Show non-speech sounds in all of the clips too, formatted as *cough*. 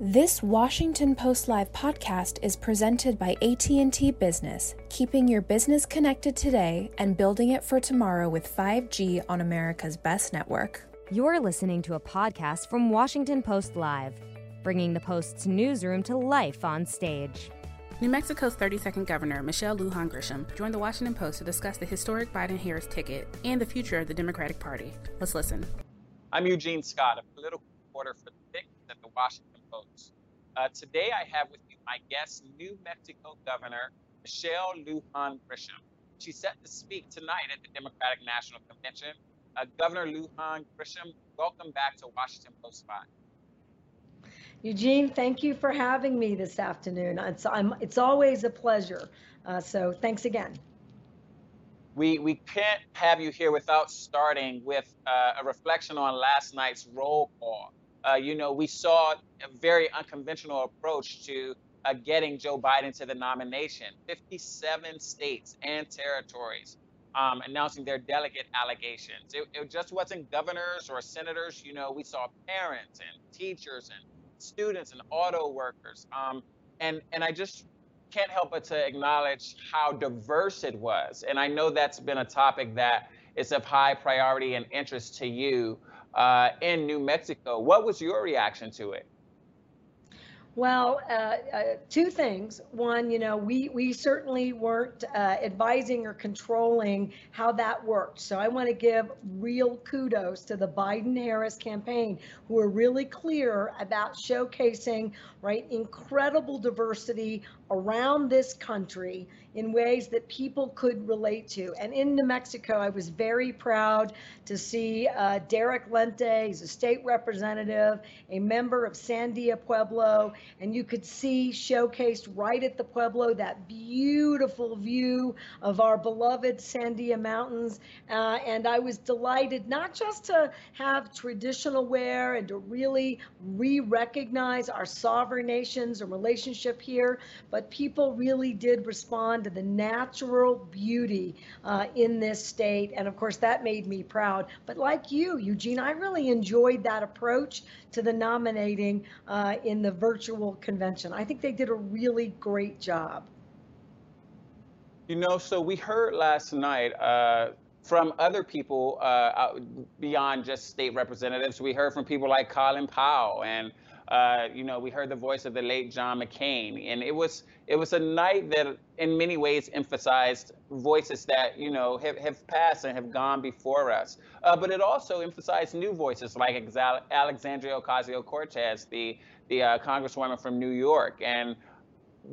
This Washington Post Live podcast is presented by AT&T Business, keeping your business connected today and building it for tomorrow with 5G on America's best network. You're listening to a podcast from Washington Post Live, bringing the Post's newsroom to life on stage. New Mexico's 32nd governor, Michelle Lujan Grisham, joined the Washington Post to discuss the historic Biden Harris ticket and the future of the Democratic Party. Let's listen. I'm Eugene Scott, a political reporter for the Fix at the Washington Uh, today I have with me my guest, New Mexico Governor Michelle Lujan Grisham. She's set to speak tonight at the Democratic National Convention. Uh, Governor Lujan Grisham, welcome back to Washington Post Live. Eugene, thank you for having me this afternoon. It's, I'm, it's always a pleasure. Uh, so thanks again. We, we can't have you here without starting with uh, a reflection on last night's roll call. Uh, you know, we saw a very unconventional approach to uh, getting Joe Biden to the nomination. 57 states and territories um, announcing their delegate allegations. It, it, just wasn't governors or senators. You know, we saw parents and teachers and students and auto workers. Um, and, and I just can't help but to acknowledge how diverse it was. And I know that's been a topic that is of high priority and interest to you uh, in New Mexico. What was your reaction to it? Well, uh, uh, two things. One, you know, we we certainly weren't uh, advising or controlling how that worked. So I want to give real kudos to the Biden-Harris campaign, who were really clear about showcasing right incredible diversity around this country in ways that people could relate to. And in New Mexico, I was very proud to see uh, Derrick Lente, he's a state representative, a member of Sandia Pueblo, and you could see showcased right at the Pueblo that beautiful view of our beloved Sandia Mountains. Uh, and I was delighted not just to have traditional wear and to really re-recognize our sovereign nations and relationship here, but people really did respond to the natural beauty uh, in this state. And of course, that made me proud. But like you, Eugene, I really enjoyed that approach to the nominating uh, in the virtual convention. I think they did a really great job. You know, so we heard last night uh, from other people uh, beyond just state representatives. We heard from people like Colin Powell and uh, you know, we heard the voice of the late John McCain, and it was it was a night that, in many ways, emphasized voices that you know have, have passed and have gone before us. Uh, but it also emphasized new voices like Alexandria Ocasio-Cortez, the the uh, Congresswoman from New York, and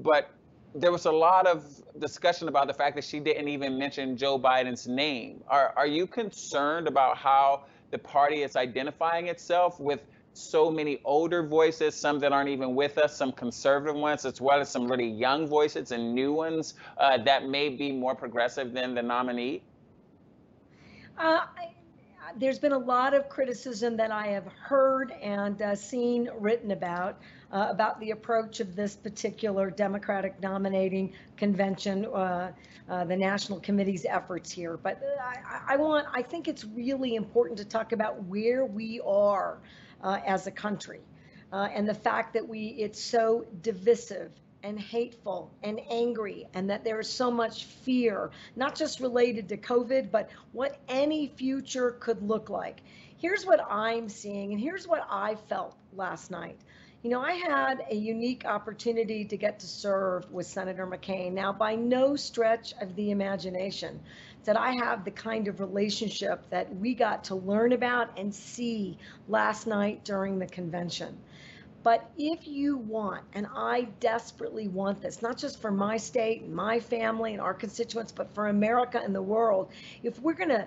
but there was a lot of discussion about the fact that she didn't even mention Joe Biden's name. Are are you concerned about how the party is identifying itself with so many older voices, some that aren't even with us, some conservative ones, as well as some really young voices and new ones uh, that may be more progressive than the nominee? Uh, there's been a lot of criticism that I have heard and uh, seen written about uh, about the approach of this particular Democratic nominating convention, uh, uh, the National Committee's efforts here. But I, I want, I think it's really important to talk about where we are uh, as a country. Uh, and the fact that we it's so divisive and hateful and angry and that there is so much fear not just related to covid but what any future could look like here's what i'm seeing and here's what i felt last night you know, I had a unique opportunity to get to serve with Senator McCain. Now, by no stretch of the imagination that I have the kind of relationship that we got to learn about and see last night during the convention. But if you want, and I desperately want this, not just for my state my family and our constituents, but for America and the world, if we're going to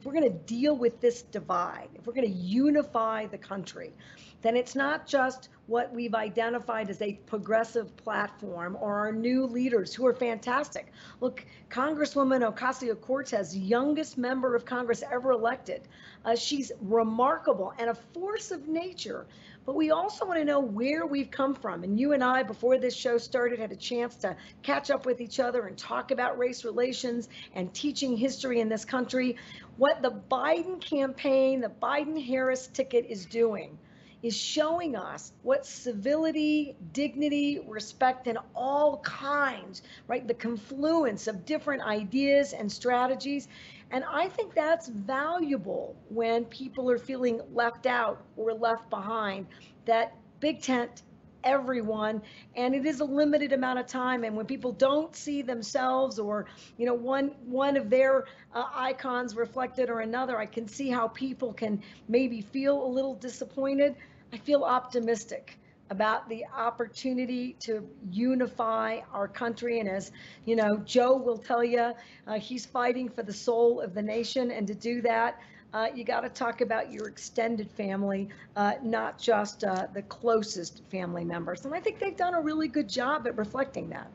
if we're going to deal with this divide, if we're going to unify the country, then it's not just what we've identified as a progressive platform or our new leaders who are fantastic. Look, Congresswoman Ocasio Cortez, youngest member of Congress ever elected, uh, she's remarkable and a force of nature. But we also want to know where we've come from. And you and I, before this show started, had a chance to catch up with each other and talk about race relations and teaching history in this country. What the Biden campaign, the Biden Harris ticket is doing is showing us what civility, dignity, respect and all kinds, right? The confluence of different ideas and strategies. And I think that's valuable when people are feeling left out or left behind, that big tent everyone and it is a limited amount of time. And when people don't see themselves or you know one one of their uh, icons reflected or another i can see how people can maybe feel a little disappointed. I feel optimistic about the opportunity to unify our country and as you know joe will tell you uh, he's fighting for the soul of the nation and to do that uh, you got to talk about your extended family, uh, not just uh, the closest family members. And I think they've done a really good job at reflecting that.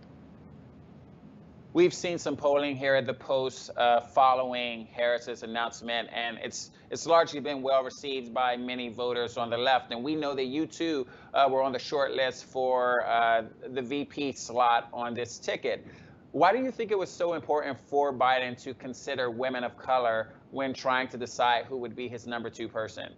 We've seen some polling here at the Post uh, following Harris's announcement, and it's it's largely been well received by many voters on the left. And we know that you too uh, were on the short list for uh, the VP slot on this ticket. Why do you think it was so important for Biden to consider women of color when trying to decide who would be his number two person?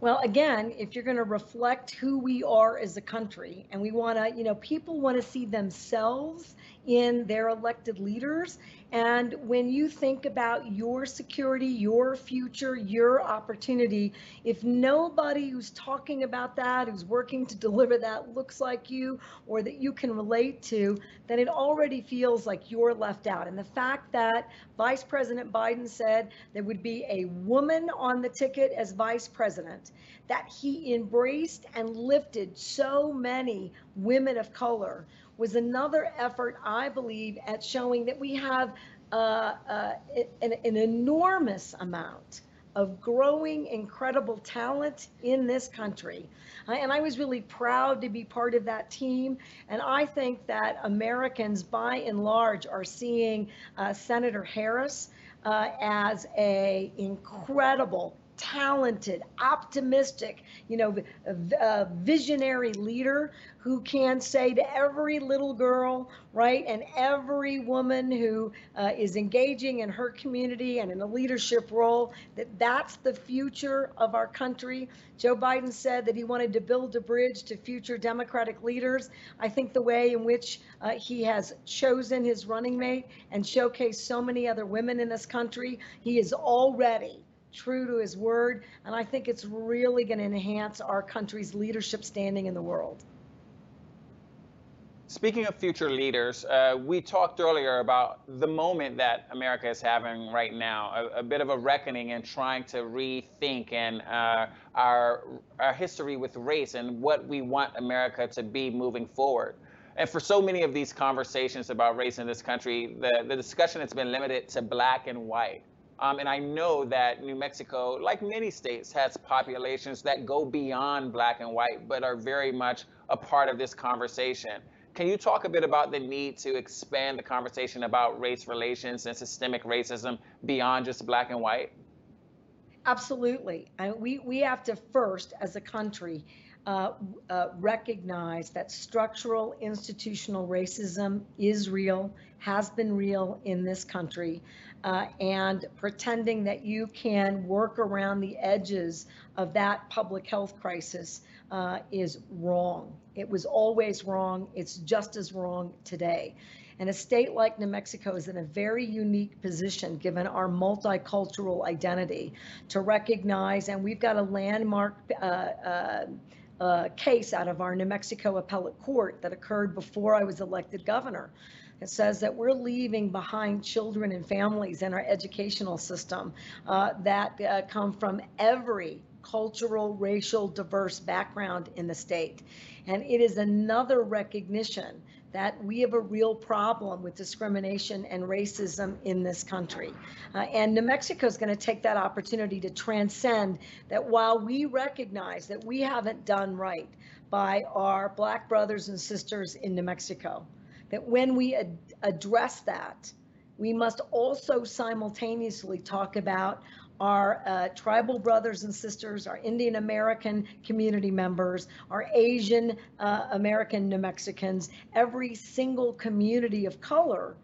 Well, again, if you're going to reflect who we are as a country and we want to, you know, people want to see themselves in their elected leaders. And when you think about your security, your future, your opportunity, if nobody who's talking about that, who's working to deliver that looks like you or that you can relate to, then it already feels like you're left out. And the fact that Vice President Biden said there would be a woman on the ticket as vice president, that he embraced and lifted so many women of color was another effort, I believe, at showing that we have uh, uh, an, an enormous amount of growing incredible talent in this country. Uh, and I was really proud to be part of that team. And I think that Americans, by and large, are seeing uh, Senator Harris uh, as a incredible talented, optimistic, you know, visionary leader who can say to every little girl, right, and every woman who uh, is engaging in her community and in a leadership role, that that's the future of our country. Joe Biden said that he wanted to build a bridge to future Democratic leaders. I think the way in which uh, he has chosen his running mate and showcased so many other women in this country, he is already true to his word. And I think it's really going to enhance our country's leadership standing in the world. Speaking of future leaders, uh, we talked earlier about the moment that America is having right now, a, a bit of a reckoning and trying to rethink and uh, our our history with race and what we want America to be moving forward. And for so many of these conversations about race in this country, the, the discussion has been limited to black and white. Um, and I know that New Mexico, like many states, has populations that go beyond black and white, but are very much a part of this conversation. Can you talk a bit about the need to expand the conversation about race relations and systemic racism beyond just black and white? Absolutely. And we, we have to first, as a country, uh, uh, recognize that structural institutional racism is real, has been real in this country uh, and pretending that you can work around the edges of that public health crisis uh, is wrong. It was always wrong. It's just as wrong today. And a state like New Mexico is in a very unique position given our multicultural identity to recognize, and we've got a landmark uh, uh, uh, case out of our New Mexico appellate court that occurred before I was elected governor it says that we're leaving behind children and families in our educational system uh, that uh, come from every cultural, racial, diverse background in the state. And it is another recognition that we have a real problem with discrimination and racism in this country. Uh, and New Mexico is going to take that opportunity to transcend that while we recognize that we haven't done right by our Black brothers and sisters in New Mexico, that when we ad- address that, we must also simultaneously talk about our uh, tribal brothers and sisters, our Indian American community members, our Asian uh, American New Mexicans, every single community of color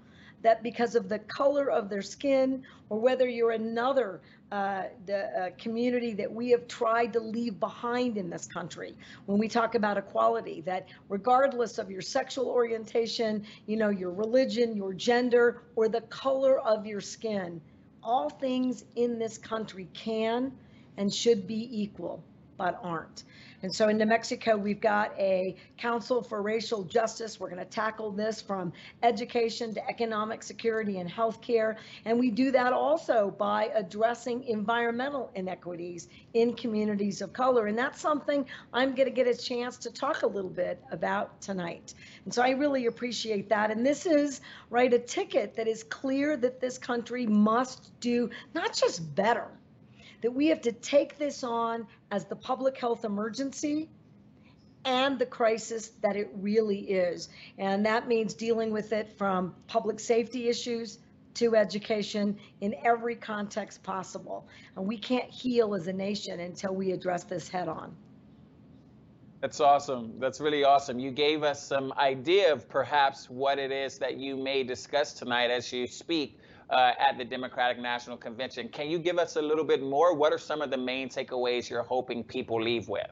that because of the color of their skin or whether you're another uh, the uh, community that we have tried to leave behind in this country. When we talk about equality that regardless of your sexual orientation you know your religion your gender or the color of your skin all things in this country can and should be equal but aren't and so in New Mexico, we've got a Council for Racial Justice. We're going to tackle this from education to economic security and healthcare. And we do that also by addressing environmental inequities in communities of color. And that's something I'm going to get a chance to talk a little bit about tonight. And so I really appreciate that. And this is, right, a ticket that is clear that this country must do not just better, that we have to take this on as the public health emergency and the crisis that it really is. And that means dealing with it from public safety issues to education in every context possible. And we can't heal as a nation until we address this head on. That's awesome. That's really awesome. You gave us some idea of perhaps what it is that you may discuss tonight as you speak uh, at the Democratic National Convention. Can you give us a little bit more? What are some of the main takeaways you're hoping people leave with?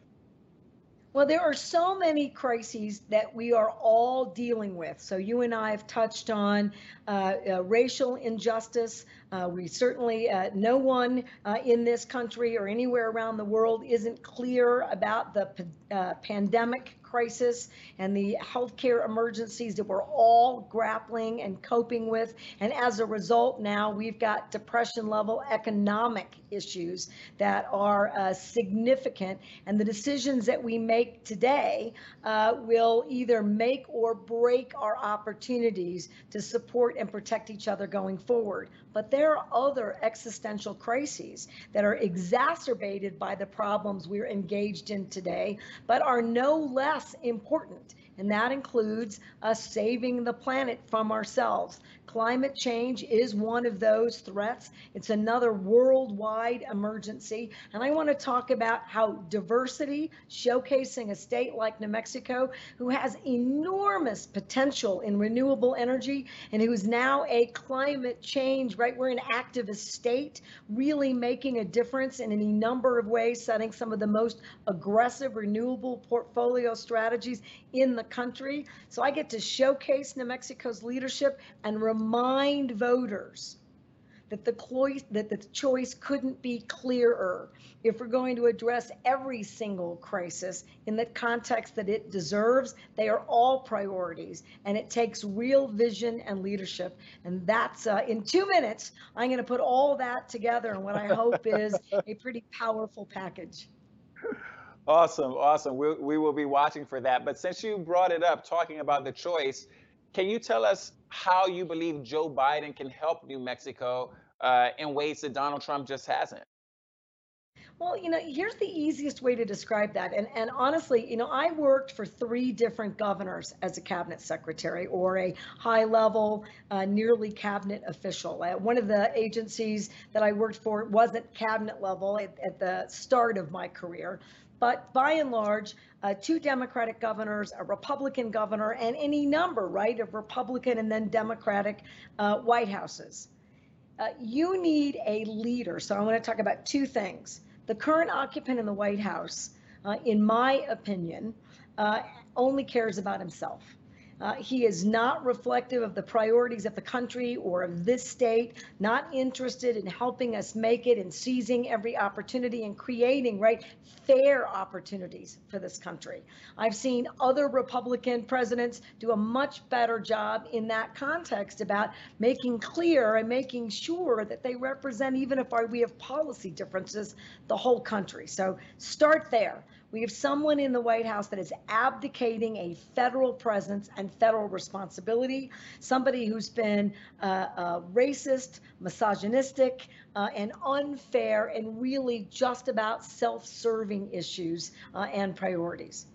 Well, there are so many crises that we are all dealing with. So, you and I have touched on uh, uh, racial injustice. Uh, we certainly, uh, no one uh, in this country or anywhere around the world isn't clear about the uh, pandemic crisis and the healthcare emergencies that we're all grappling and coping with. And as a result, now we've got depression level economic issues that are uh, significant. And the decisions that we make today uh, will either make or break our opportunities to support and protect each other going forward. But there are other existential crises that are exacerbated by the problems we're engaged in today, but are no less important, and that includes us saving the planet from ourselves. Climate change is one of those threats. It's another worldwide emergency. And I want to talk about how diversity, showcasing a state like New Mexico, who has enormous potential in renewable energy and who's now a climate change, right? We're an activist state, really making a difference in any number of ways, setting some of the most aggressive renewable portfolio strategies in the country. So I get to showcase New Mexico's leadership and remind voters that the, choice, that the choice couldn't be clearer if we're going to address every single crisis in the context that it deserves. They are all priorities, and it takes real vision and leadership. And that's uh, in two minutes, I'm going to put all that together in what I hope is *laughs* a pretty powerful package. Awesome, awesome. We, we will be watching for that. But since you brought it up, talking about the choice, can you tell us how you believe Joe Biden can help New Mexico uh, in ways that Donald Trump just hasn't? Well, you know, here's the easiest way to describe that. And, and honestly, you know, I worked for three different governors as a cabinet secretary or a high level, uh, nearly cabinet official. Uh, one of the agencies that I worked for wasn't cabinet level at, at the start of my career. But by and large, uh, two Democratic governors, a Republican governor, and any number, right, of Republican and then Democratic uh, White Houses. Uh, you need a leader. So I want to talk about two things. The current occupant in the White House, uh, in my opinion, uh, only cares about himself. Uh, he is not reflective of the priorities of the country or of this state, not interested in helping us make it and seizing every opportunity and creating, right, fair opportunities for this country. I've seen other Republican presidents do a much better job in that context about making clear and making sure that they represent, even if we have policy differences, the whole country. So start there. We have someone in the White House that is abdicating a federal presence and federal responsibility, somebody who's been uh, uh, racist, misogynistic, uh, and unfair, and really just about self serving issues uh, and priorities.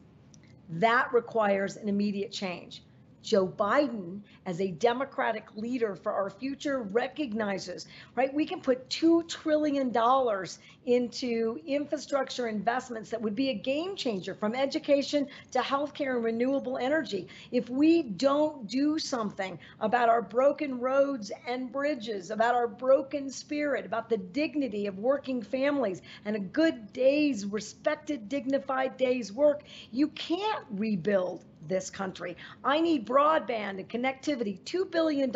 That requires an immediate change. Joe Biden, as a Democratic leader for our future, recognizes, right? We can put $2 trillion into infrastructure investments that would be a game changer from education to healthcare and renewable energy. If we don't do something about our broken roads and bridges, about our broken spirit, about the dignity of working families and a good day's respected, dignified day's work, you can't rebuild this country. I need broadband and connectivity. $2 billion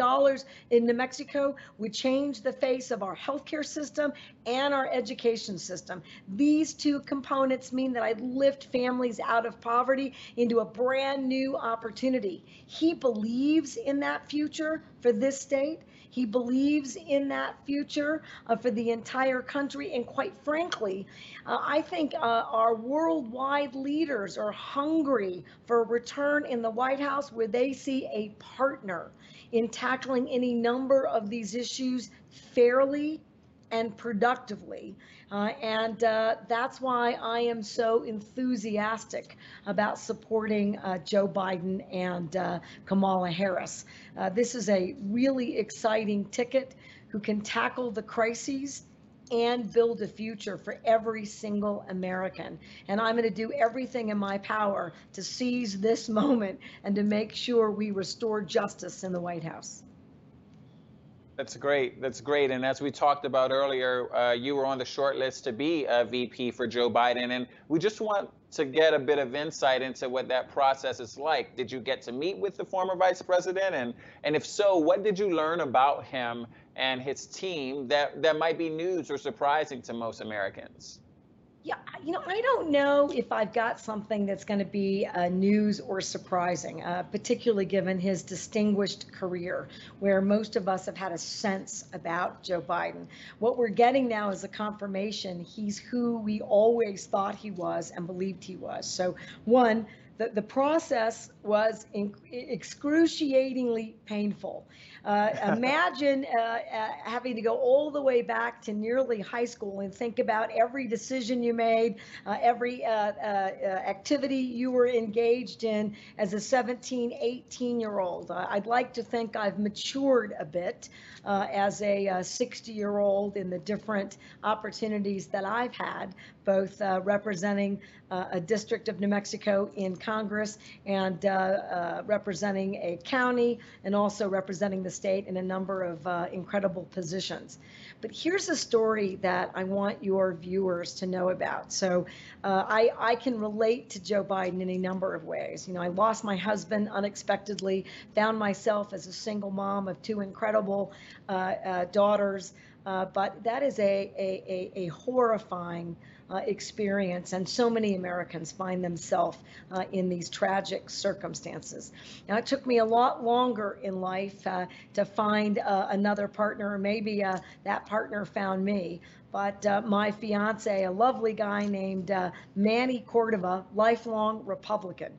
in New Mexico would change the face of our healthcare system and our education system. These two components mean that I lift families out of poverty into a brand new opportunity. He believes in that future for this state. He believes in that future uh, for the entire country. And quite frankly, uh, I think uh, our worldwide leaders are hungry for a return in the White House where they see a partner in tackling any number of these issues fairly and productively. Uh, and uh, that's why I am so enthusiastic about supporting uh, Joe Biden and uh, Kamala Harris. Uh, this is a really exciting ticket who can tackle the crises and build a future for every single American. And I'm going to do everything in my power to seize this *laughs* moment and to make sure we restore justice in the White House. That's great. That's great. And as we talked about earlier, uh, you were on the short list to be a VP for Joe Biden. And we just want to get a bit of insight into what that process is like. Did you get to meet with the former vice president? And, and if so, what did you learn about him and his team that, that might be news or surprising to most Americans? Yeah, you know, I don't know if I've got something that's going to be uh, news or surprising, uh, particularly given his distinguished career, where most of us have had a sense about Joe Biden. What we're getting now is a confirmation he's who we always thought he was and believed he was. So, one, the, the process was in, excruciatingly painful. Uh, *laughs* imagine uh, uh, having to go all the way back to nearly high school and think about every decision you made, uh, every uh, uh, activity you were engaged in as a 17, 18 year old. I'd like to think I've matured a bit as a 60 year old in the different opportunities that I've had, both representing a district of New Mexico in Congress and representing a county and also representing the state in a number of uh, incredible positions. But here's a story that I want your viewers to know about. So uh, I, I can relate to Joe Biden in a number of ways. You know, I lost my husband unexpectedly, found myself as a single mom of two incredible uh, uh daughters. Uh, but that is a, a, a, a horrifying uh, experience, and so many Americans find themselves uh, in these tragic circumstances. Now, it took me a lot longer in life uh, to find uh, another partner, maybe uh, that partner found me. But uh, my fiance, a lovely guy named Manny Cordova, lifelong Republican.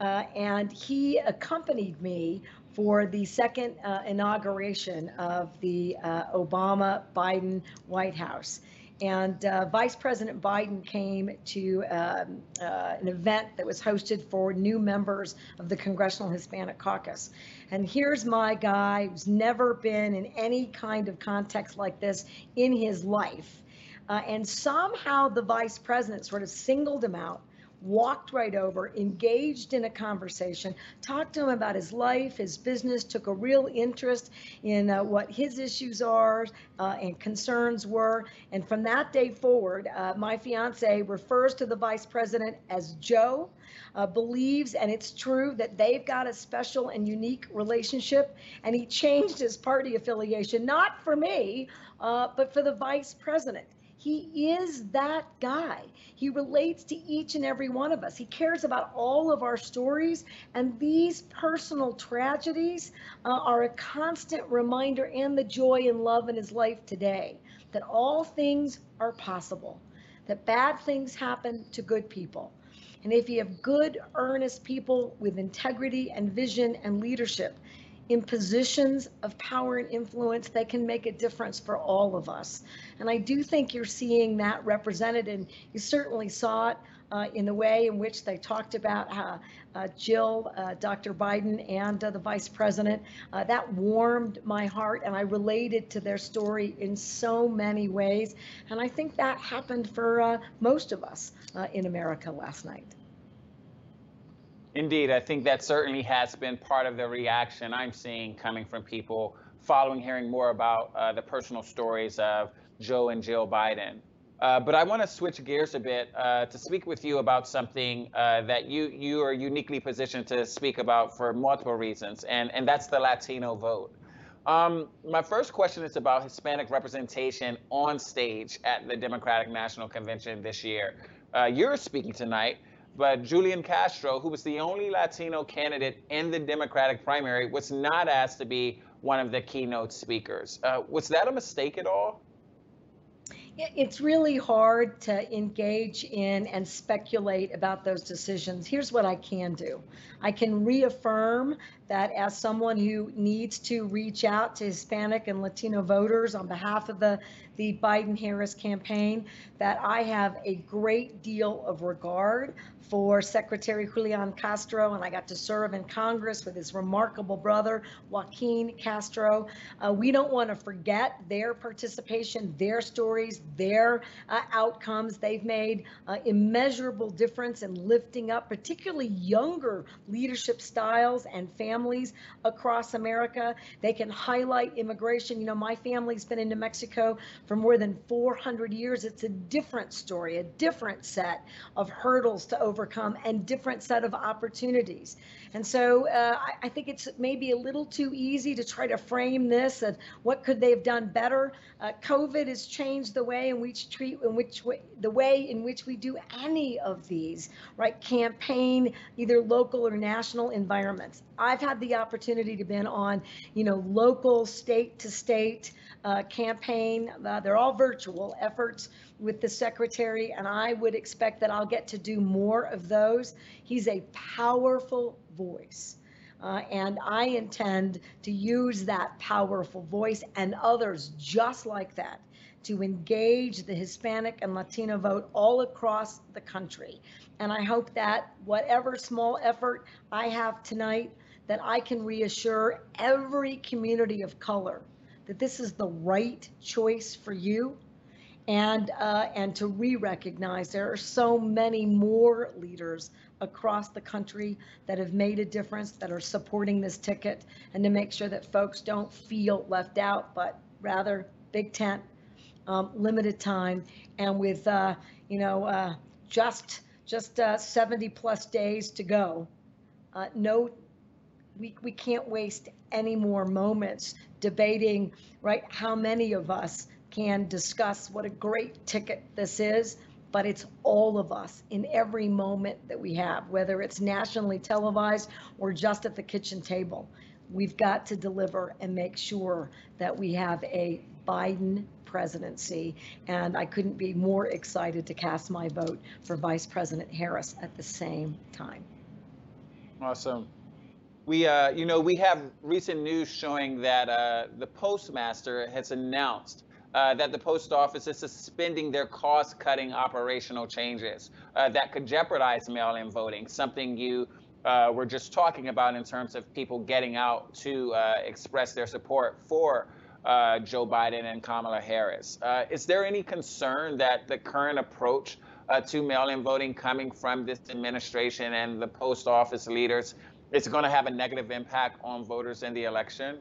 and he accompanied me for the second uh, inauguration of the uh, Obama Biden White House. And uh, Vice President Biden came to um, uh, an event that was hosted for new members of the Congressional Hispanic Caucus. And here's my guy who's never been in any kind of context like this in his life. Uh, and somehow the vice president sort of singled him out walked right over, engaged in a conversation, talked to him about his life, his business, took a real interest in uh, what his issues are uh, and concerns were. And from that day forward, uh, my fiance refers to the vice president as Joe. Uh, believes, and it's true, that they've got a special and unique relationship. And he changed his party affiliation, not for me, uh, but for the vice president. He is that guy. He relates to each and every one of us. He cares about all of our stories. And these personal tragedies uh, are a constant reminder and the joy and love in his life today that all things are possible, that bad things happen to good people. And if you have good, earnest people with integrity and vision and leadership, in positions of power and influence that can make a difference for all of us. And I do think you're seeing that represented, and you certainly saw it uh, in the way in which they talked about how uh, Jill, uh, Dr. Biden, and uh, the vice president. Uh, that warmed my heart, and I related to their story in so many ways. And I think that happened for uh, most of us in America last night. Indeed, I think that certainly has been part of the reaction I'm seeing coming from people following hearing more about the personal stories of Joe and Jill Biden. Uh, but I want to switch gears a bit uh, to speak with you about something uh, that you you are uniquely positioned to speak about for multiple reasons, and and that's the Latino vote. Um, my first question is about Hispanic representation on stage at the Democratic National Convention this year. Uh, you're speaking tonight, but Julian Castro, who was the only Latino candidate in the Democratic primary, was not asked to be one of the keynote speakers. Uh, was that a mistake at all? it's really hard to engage in and speculate about those decisions. Here's what I can do I can reaffirm that as someone who needs to reach out to Hispanic and Latino voters on behalf of the, the Biden Harris campaign, that I have a great deal of regard for Secretary Julian Castro, and I got to serve in Congress with his remarkable brother, Joaquin Castro. Uh, we don't want to forget their participation, their stories, their uh, outcomes. They've made uh, immeasurable difference in lifting up, particularly younger leadership styles and families across America. They can highlight immigration. You know, my family's been in New Mexico for more than 400 years. It's a different story, a different set of hurdles to overcome, and different set of opportunities. And so uh, I, I, think it's maybe a little too easy to try to frame this of what could they have done better. Uh, COVID has changed the way in which treat in which way, the way in which we do any of these, right? Campaign either local or national environments. I've had the opportunity to been on, you know, local, state to state uh, campaign. Uh, they're all virtual efforts with the secretary, and I would expect that I'll get to do more of those. He's a powerful voice. Uh, and I intend to use that powerful voice and others just like that to engage the Hispanic and Latino vote all across the country. And I hope that whatever small effort I have tonight, that I can reassure every community of color that this is the right choice for you. And uh, and to re-recognize there are so many more leaders across the country that have made a difference that are supporting this ticket and to make sure that folks don't feel left out but rather big tent um, limited time and with uh, you know uh, just just uh, 70 plus days to go. Uh, no we, we can't waste any more moments debating right how many of us can discuss what a great ticket this is, but it's all of us in every moment that we have, whether it's nationally televised or just at the kitchen table. We've got to deliver and make sure that we have a Biden presidency. And I couldn't be more excited to cast my vote for Vice President Harris at the same time. Awesome. We, uh, you know, we have recent news showing that uh, the postmaster has announced uh, that the post office is suspending their cost cutting operational changes uh, that could jeopardize mail in voting, something you uh, were just talking about in terms of people getting out to uh, express their support for Joe Biden and Kamala Harris. Is there any concern that the current approach to mail in voting coming from this administration and the post office leaders is going to have a negative impact on voters in the election?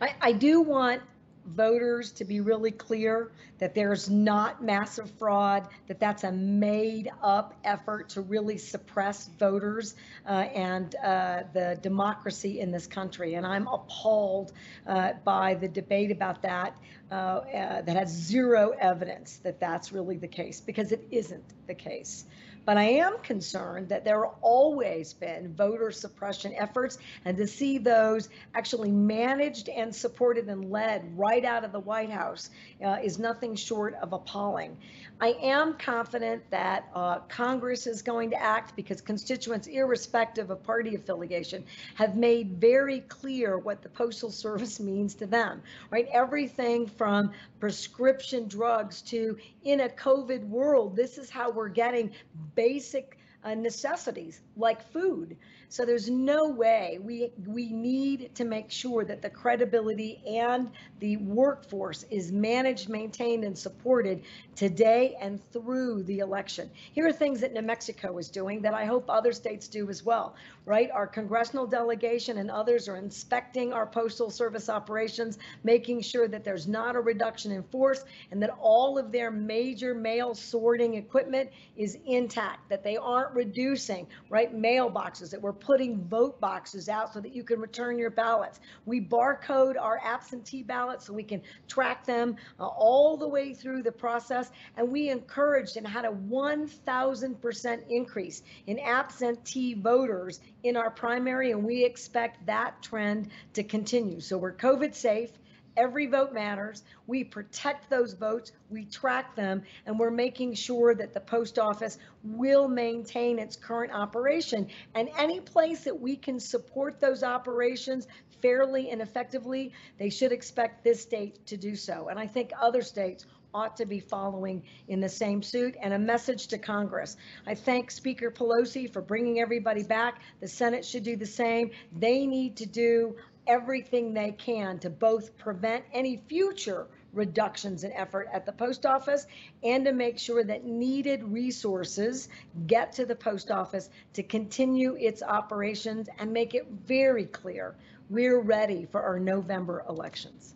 I, I do want voters to be really clear that there's not massive fraud, that that's a made up effort to really suppress voters uh, and uh, the democracy in this country. And I'm appalled uh, by the debate about that uh, uh, that has zero evidence that that's really the case because it isn't the case. But I am concerned that there have always been voter suppression efforts, and to see those actually managed and supported and led right out of the White House uh, is nothing short of appalling. I am confident that uh, Congress is going to act because constituents, irrespective of party affiliation, have made very clear what the Postal Service means to them, right? Everything from prescription drugs to in a COVID world, this is how we're getting basic uh, necessities like food. So there's no way we we need to make sure that the credibility and the workforce is managed, maintained, and supported today and through the election. Here are things that New Mexico is doing that I hope other states do as well. Right, our congressional delegation and others are inspecting our postal service operations, making sure that there's not a reduction in force and that all of their major mail sorting equipment is intact, that they aren't reducing right mailboxes, that we're putting vote boxes out so that you can return your ballots. We barcode our absentee ballots so we can track them uh, all the way through the process. And we encouraged and had a 1,000% increase in absentee voters in our primary, and we expect that trend to continue. So we're COVID safe. Every vote matters. We protect those votes, we track them, and we're making sure that the post office will maintain its current operation. And any place that we can support those operations fairly and effectively, they should expect this state to do so. And I think other states ought to be following in the same suit and a message to Congress. I thank Speaker Pelosi for bringing everybody back. The Senate should do the same. They need to do everything they can to both prevent any future reductions in effort at the post office and to make sure that needed resources get to the post office to continue its operations and make it very clear we're ready for our November elections.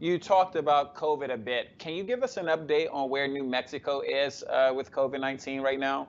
You talked about COVID a bit. Can you give us an update on where New Mexico is uh, with COVID 19 right now?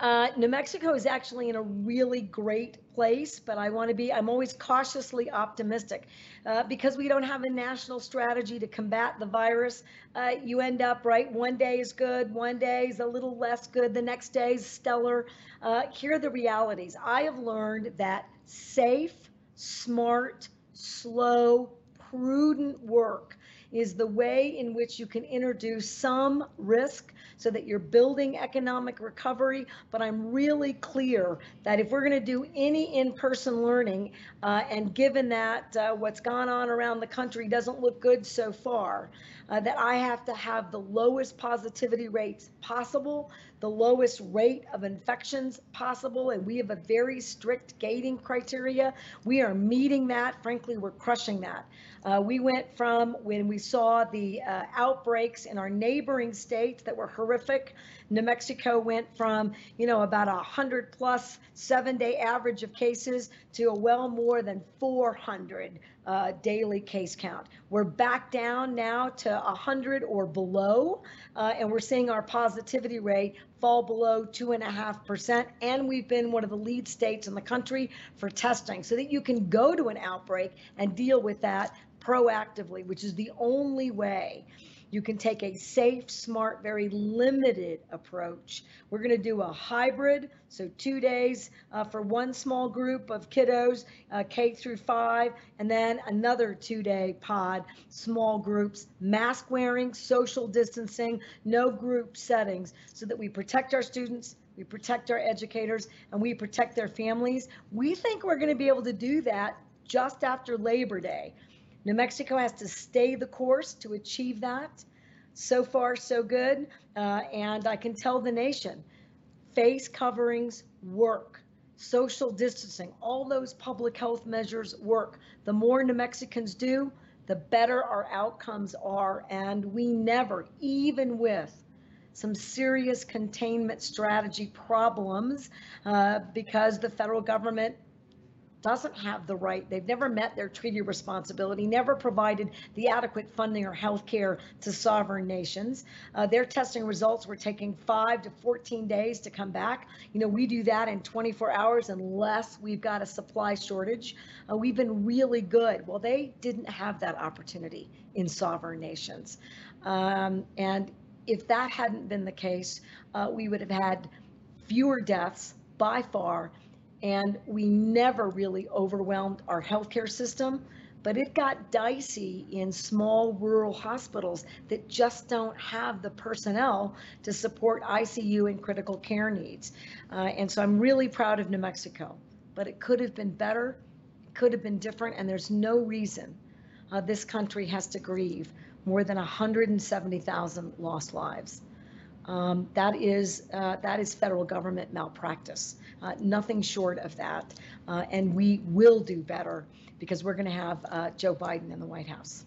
Uh, New Mexico is actually in a really great place, but I want to be, I'm always cautiously optimistic uh, because we don't have a national strategy to combat the virus. Uh, you end up, right, one day is good, one day is a little less good, the next day is stellar. Uh, here are the realities. I have learned that safe, smart, slow, prudent work is the way in which you can introduce some risk so that you're building economic recovery. But I'm really clear that if we're going to do any in person learning, uh, and given that uh, what's gone on around the country doesn't look good so far, uh, that I have to have the lowest positivity rates possible, the lowest rate of infections possible, and we have a very strict gating criteria. We are meeting that. Frankly, we're crushing that. Uh, we went from when we saw the uh, outbreaks in our neighboring states that were horrific. New Mexico went from, you know, about a 100 plus seven day average of cases to a well more than 400 uh, daily case count. We're back down now to 100 or below, uh, and we're seeing our positivity rate fall below 2.5%. And we've been one of the lead states in the country for testing so that you can go to an outbreak and deal with that proactively, which is the only way you can take a safe, smart, very limited approach. We're going to do a hybrid, so two days uh, for one small group of kiddos, uh, K through five, and then another two day pod, small groups, mask wearing, social distancing, no group settings, so that we protect our students, we protect our educators, and we protect their families. We think we're going to be able to do that just after Labor Day. New Mexico has to stay the course to achieve that. So far, so good. Uh, and I can tell the nation face coverings work, social distancing, all those public health measures work. The more New Mexicans do, the better our outcomes are. And we never, even with some serious containment strategy problems, uh, because the federal government doesn't have the right, they've never met their treaty responsibility, never provided the adequate funding or health care to sovereign nations. Uh, their testing results were taking five to 14 days to come back. You know, we do that in 24 hours unless we've got a supply shortage. Uh, we've been really good. Well, they didn't have that opportunity in sovereign nations. Um, and if that hadn't been the case, uh, we would have had fewer deaths by far, and we never really overwhelmed our healthcare system. But it got dicey in small rural hospitals that just don't have the personnel to support ICU and critical care needs. Uh, and so I'm really proud of New Mexico, but it could have been better, it could have been different, and there's no reason uh, this country has to grieve more than 170,000 lost lives. Um, that is uh, that is federal government malpractice. Uh, nothing short of that, uh, and we will do better because we're going to have uh, Joe Biden in the White House.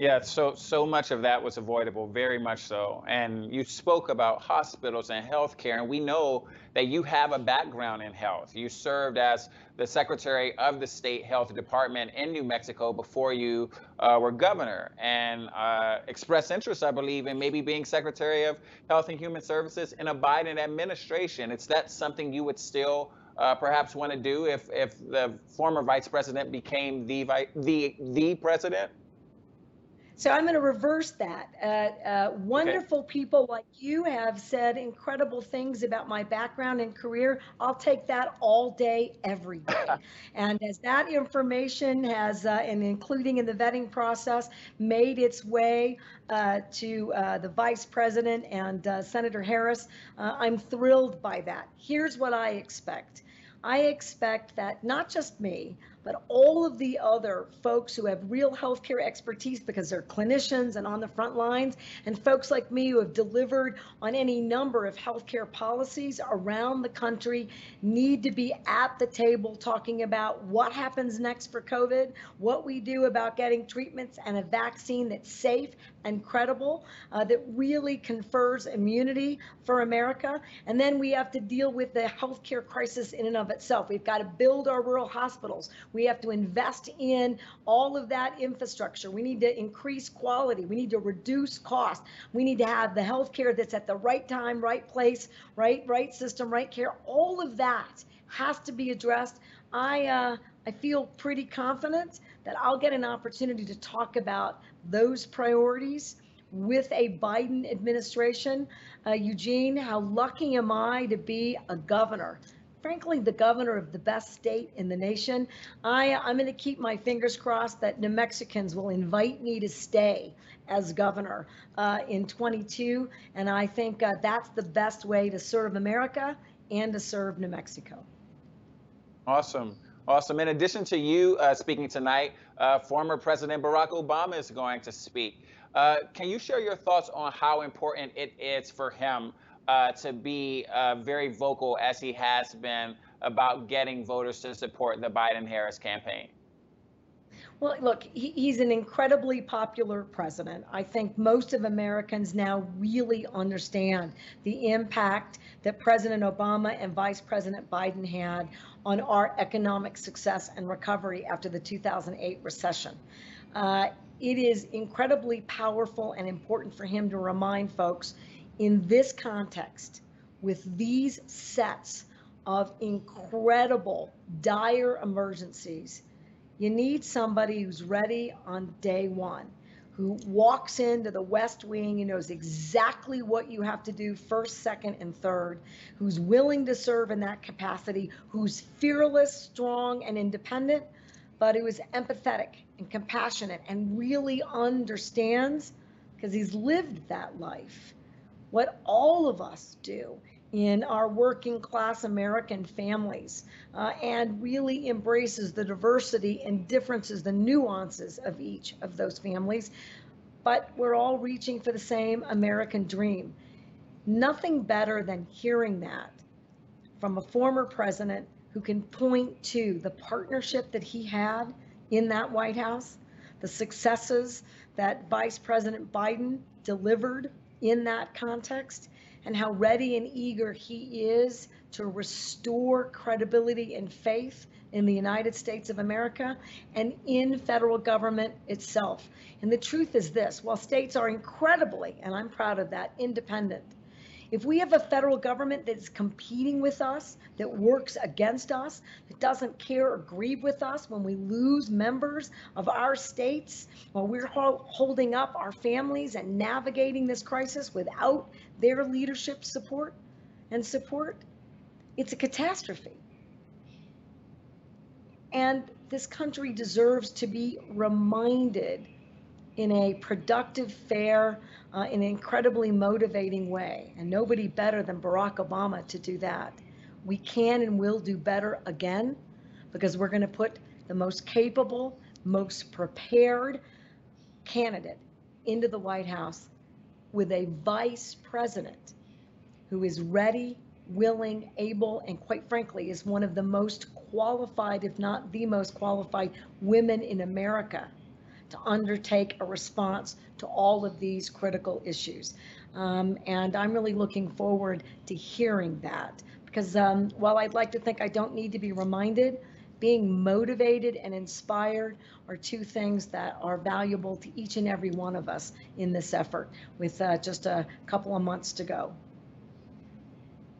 Yeah, so so much of that was avoidable, very much so. And you spoke about hospitals and healthcare, and we know that you have a background in health. You served as the secretary of the state health department in New Mexico before you uh, were governor, and uh, expressed interest, I believe, in maybe being secretary of health and human services in a Biden administration. Is that something you would still uh, perhaps want to do if if the former vice president became the the the president? So I'm going to reverse that. Uh, uh, wonderful okay. people like you have said incredible things about my background and career. I'll take that all day, every day. *laughs* and as that information has, uh, and including in the vetting process, made its way uh, to uh, the vice president and uh, Senator Harris, I'm thrilled by that. Here's what I expect. I expect that not just me, but all of the other folks who have real healthcare expertise because they're clinicians and on the front lines, and folks like me who have delivered on any number of healthcare policies around the country need to be at the table talking about what happens next for COVID, what we do about getting treatments and a vaccine that's safe and credible, uh, that really confers immunity for America. And then we have to deal with the healthcare crisis in and of itself. We've got to build our rural hospitals. We have to invest in all of that infrastructure. We need to increase quality. We need to reduce cost. We need to have the health care that's at the right time, right place, right, right system, right care. All of that has to be addressed. I uh, I feel pretty confident that I'll get an opportunity to talk about those priorities with a Biden administration. Uh, Eugene, how lucky am I to be a governor frankly, the governor of the best state in the nation. I, I'm going to keep my fingers crossed that New Mexicans will invite me to stay as governor uh, in 22. And I think uh, that's the best way to serve America and to serve New Mexico. Awesome. Awesome. In addition to you uh, speaking tonight, uh, former President Barack Obama is going to speak. Uh, can you share your thoughts on how important it is for him uh, to be uh, very vocal as he has been about getting voters to support the Biden Harris campaign? Well, look, he, he's an incredibly popular president. I think most of Americans now really understand the impact that President Obama and Vice President Biden had on our economic success and recovery after the 2008 recession. Uh, it is incredibly powerful and important for him to remind folks in this context, with these sets of incredible, dire emergencies, you need somebody who's ready on day one, who walks into the West Wing and knows exactly what you have to do first, second, and third, who's willing to serve in that capacity, who's fearless, strong, and independent, but who is empathetic and compassionate and really understands because he's lived that life what all of us do in our working class American families uh, and really embraces the diversity and differences, the nuances of each of those families. But we're all reaching for the same American dream. Nothing better than hearing that from a former president who can point to the partnership that he had in that White House, the successes that Vice President Biden delivered in that context and how ready and eager he is to restore credibility and faith in the United States of America and in federal government itself. And the truth is this while states are incredibly, and I'm proud of that, independent, If we have a federal government that's competing with us, that works against us, that doesn't care or grieve with us when we lose members of our states, while we're holding up our families and navigating this crisis without their leadership support and support, it's a catastrophe. And this country deserves to be reminded in a productive, fair, uh, in an incredibly motivating way. And nobody better than Barack Obama to do that. We can and will do better again because we're going to put the most capable, most prepared candidate into the White House with a vice president who is ready, willing, able, and quite frankly, is one of the most qualified, if not the most qualified, women in America to undertake a response to all of these critical issues. Um, and I'm really looking forward to hearing that because um, while I'd like to think I don't need to be reminded, being motivated and inspired are two things that are valuable to each and every one of us in this effort with uh, just a couple of months to go.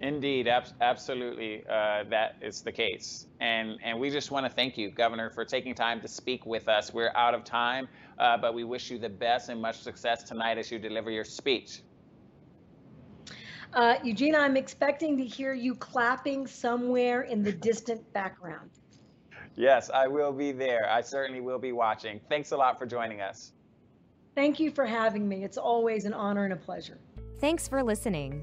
Indeed, ab- absolutely, uh, that is the case, and and we just want to thank you, Governor, for taking time to speak with us. We're out of time, uh, but we wish you the best and much success tonight as you deliver your speech. Uh, Eugene, I'm expecting to hear you clapping somewhere in the distant background. Yes, I will be there. I certainly will be watching. Thanks a lot for joining us. Thank you for having me. It's always an honor and a pleasure. Thanks for listening.